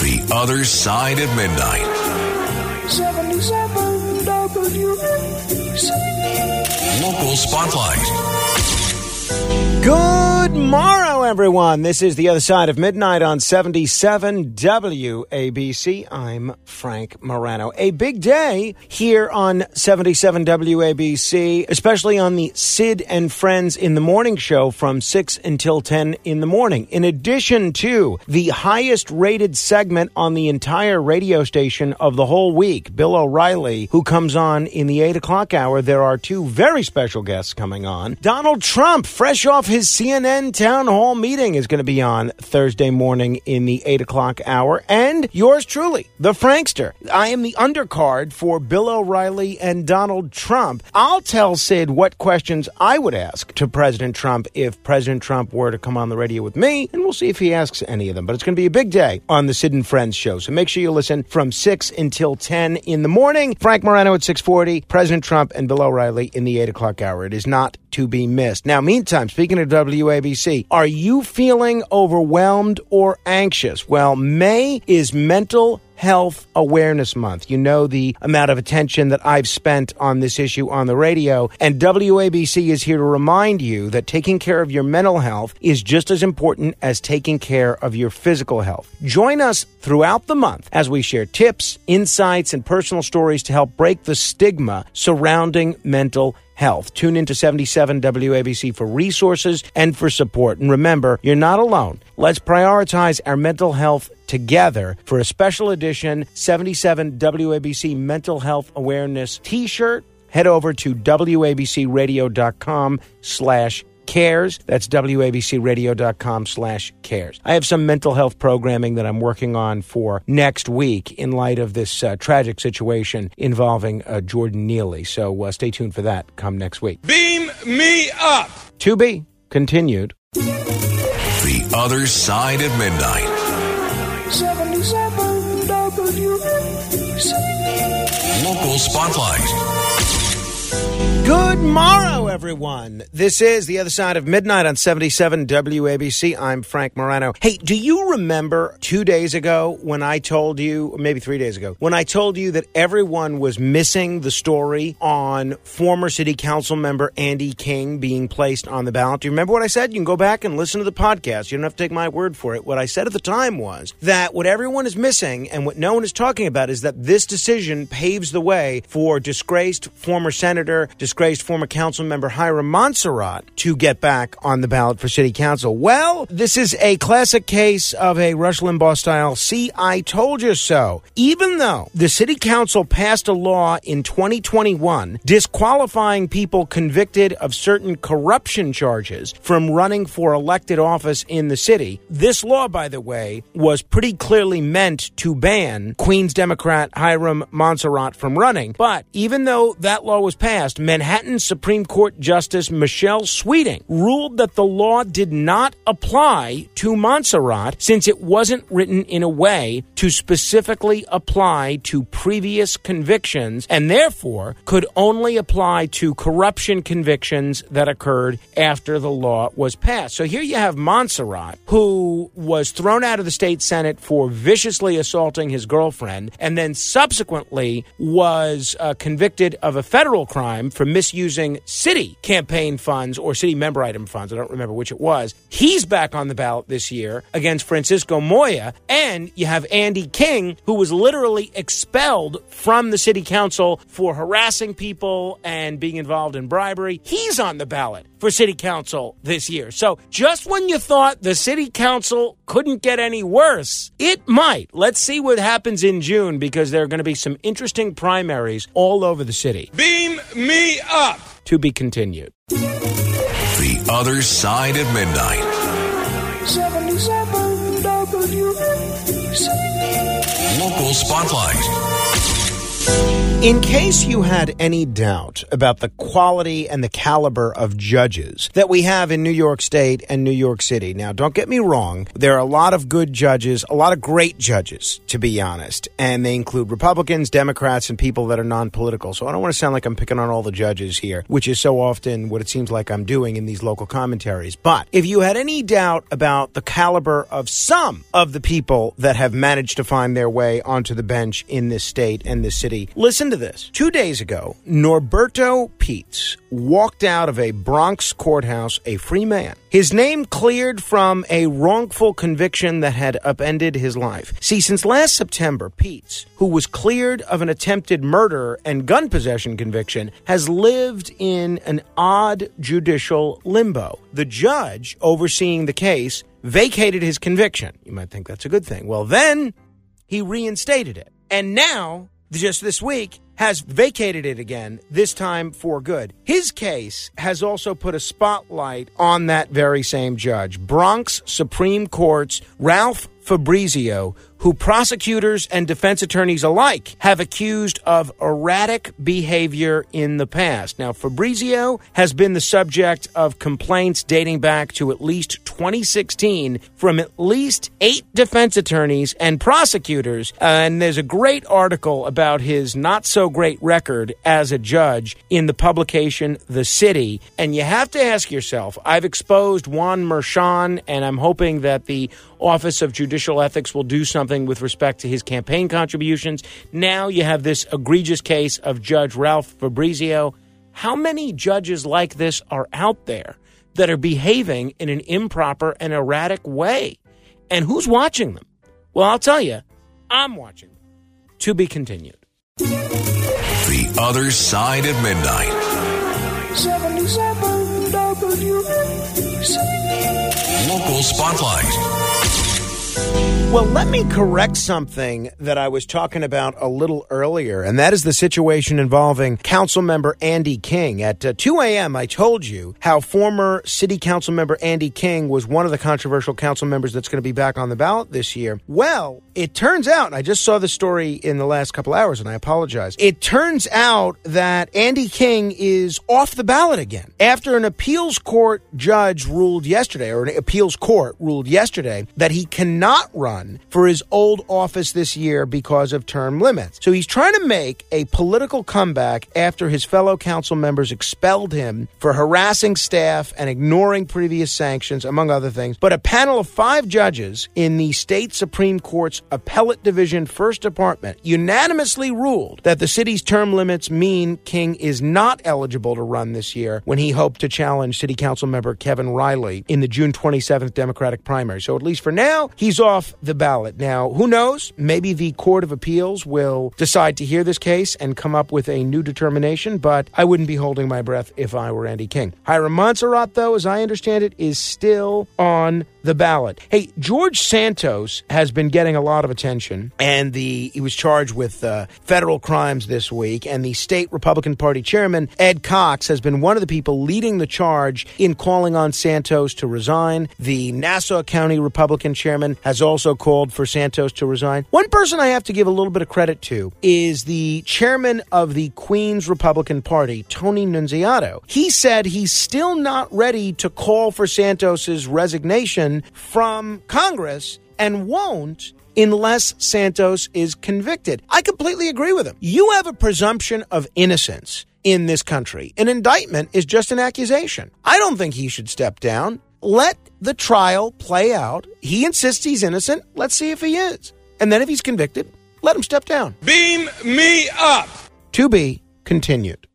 The Other Side of Midnight. 77 WABC. Local Spotlight. Good morrow, everyone. This is the other side of midnight on 77 WABC. I'm Frank Morano. A big day here on 77 WABC, especially on the Sid and Friends in the Morning show from 6 until 10 in the morning. In addition to the highest rated segment on the entire radio station of the whole week, Bill O'Reilly, who comes on in the 8 o'clock hour, there are two very special guests coming on. Donald Trump, fresh off his CNN town hall meeting, is going to be on Thursday morning in the 8 o'clock hour. And yours truly, the Frankster. I am the undercard for Bill O'Reilly and Donald Trump. I'll tell Sid what questions I would ask to President Trump if President Trump were to come on the radio with me, and we'll see if he asks any of them. But it's going to be a big day on the Sid and Friends show. So make sure you listen from 6 until 10 in the morning. Frank Morano at 640, President Trump and Bill O'Reilly in the 8 o'clock hour. It is not to be missed. Now, meantime, speaking of WABC, are you feeling overwhelmed or anxious? Well, May is Mental Health Awareness Month. You know the amount of attention that I've spent on this issue on the radio, and WABC is here to remind you that taking care of your mental health is just as important as taking care of your physical health. Join us throughout the month as we share tips, insights, and personal stories to help break the stigma surrounding mental health. Tune into 77 WABC for resources and for support. And remember, you're not alone. Let's prioritize our mental health together for a special edition 77 WABC Mental Health Awareness t-shirt. Head over to wabcradio.com slash cares. That's wabcradio.com slash cares. I have some mental health programming that I'm working on for next week in light of this uh, tragic situation involving uh, Jordan Neely. So uh, stay tuned for that come next week. Beam me up. To be continued. The Other Side of Midnight. 77 WABC. Local Spotlight. Good morrow, everyone. This is The Other Side of Midnight on 77 WABC. I'm Frank Morano. Hey, do you remember two days ago when I told you, maybe three days ago, when I told you that everyone was missing the story on former city council member Andy King being placed on the ballot? Do you remember what I said? You can go back and listen to the podcast. You don't have to take my word for it. What I said at the time was that what everyone is missing and what no one is talking about is that this decision paves the way for disgraced former senator, disgraced former council member Hiram Monserrate to get back on the ballot for city council. Well, this is a classic case of a Rush Limbaugh style, see, I told you so. Even though the city council passed a law in 2021 disqualifying people convicted of certain corruption charges from running for elected office in the city, this law, by the way, was pretty clearly meant to ban Queens Democrat Hiram Monserrate from running. But even though that law was passed, Manhattan Supreme Court Justice Michelle Sweeting ruled that the law did not apply to Monserrate since it wasn't written in a way to specifically apply to previous convictions and therefore could only apply to corruption convictions that occurred after the law was passed. So here you have Monserrate, who was thrown out of the state Senate for viciously assaulting his girlfriend and then subsequently was uh, convicted of a federal crime for misusing city campaign funds or city member item funds. I don't remember which it was. He's back on the ballot this year against Francisco Moya. And you have Andy King, who was literally expelled from the city council for harassing people and being involved in bribery. He's on the ballot for city council this year. So just when you thought the city council couldn't get any worse, it might. Let's see what happens in June because there are going to be some interesting primaries all over the city. Beam me up. To be continued. The Other Side of Midnight. 77 WABC. Local Spotlight. In case you had any doubt about the quality and the caliber of judges that we have in New York State and New York City, now don't get me wrong, there are a lot of good judges, a lot of great judges, to be honest, and they include Republicans, Democrats, and people that are non political. So I don't want to sound like I'm picking on all the judges here, which is so often what it seems like I'm doing in these local commentaries. But if you had any doubt about the caliber of some of the people that have managed to find their way onto the bench in this state and this city, listen to this. Two days ago, Norberto Peets walked out of a Bronx courthouse a free man. His name cleared from a wrongful conviction that had upended his life. See, since last September, Peets, who was cleared of an attempted murder and gun possession conviction, has lived in an odd judicial limbo. The judge overseeing the case vacated his conviction. You might think that's a good thing. Well, then he reinstated it. And now, just this week, has vacated it again, this time for good. His case has also put a spotlight on that very same judge. Bronx Supreme Court's Ralph Fabrizio, who prosecutors and defense attorneys alike have accused of erratic behavior in the past. Now, Fabrizio has been the subject of complaints dating back to at least 2016 from at least eight defense attorneys and prosecutors. Uh, and there's a great article about his not so great record as a judge in the publication The City. And you have to ask yourself I've exposed Juan Merchan, and I'm hoping that the Office of Judicial Ethics will do something with respect to his campaign contributions. Now you have this egregious case of Judge Ralph Fabrizio. How many judges like this are out there that are behaving in an improper and erratic way? And who's watching them? Well, I'll tell you, I'm watching them. To be continued. The Other Side of Midnight. 77 WABC. Local Spotlight. Well, let me correct something that I was talking about a little earlier, and that is the situation involving Council Member Andy King. At uh, 2 a.m., I told you how former City Council Member Andy King was one of the controversial council members that's going to be back on the ballot this year. Well, it turns out, I just saw the story in the last couple hours, and I apologize. It turns out that Andy King is off the ballot again after an appeals court judge ruled yesterday, or an appeals court ruled yesterday, that he cannot run for his old office this year because of term limits. So he's trying to make a political comeback after his fellow council members expelled him for harassing staff and ignoring previous sanctions, among other things. But a panel of five judges in the state Supreme Court's Appellate Division First Department unanimously ruled that the city's term limits mean King is not eligible to run this year when he hoped to challenge City Council member Kevin Riley in the June 27th Democratic primary. So at least for now, he's off the ballot. Now, who knows? Maybe the Court of Appeals will decide to hear this case and come up with a new determination, but I wouldn't be holding my breath if I were Andy King. Hiram Monserrate, though, as I understand it, is still on the ballot. Hey, George Santos has been getting a lot of attention, and the he was charged with uh, federal crimes this week. And the state Republican Party chairman Ed Cox has been one of the people leading the charge in calling on Santos to resign. The Nassau County Republican chairman has also called for Santos to resign. One person I have to give a little bit of credit to is the chairman of the Queens Republican Party, Tony Nunziato. He said he's still not ready to call for Santos's resignation from Congress and won't unless Santos is convicted. I completely agree with him. You have a presumption of innocence in this country. An indictment is just an accusation. I don't think he should step down. Let the trial play out. He insists he's innocent. Let's see if he is. And then if he's convicted, let him step down. Beam me up. To be continued.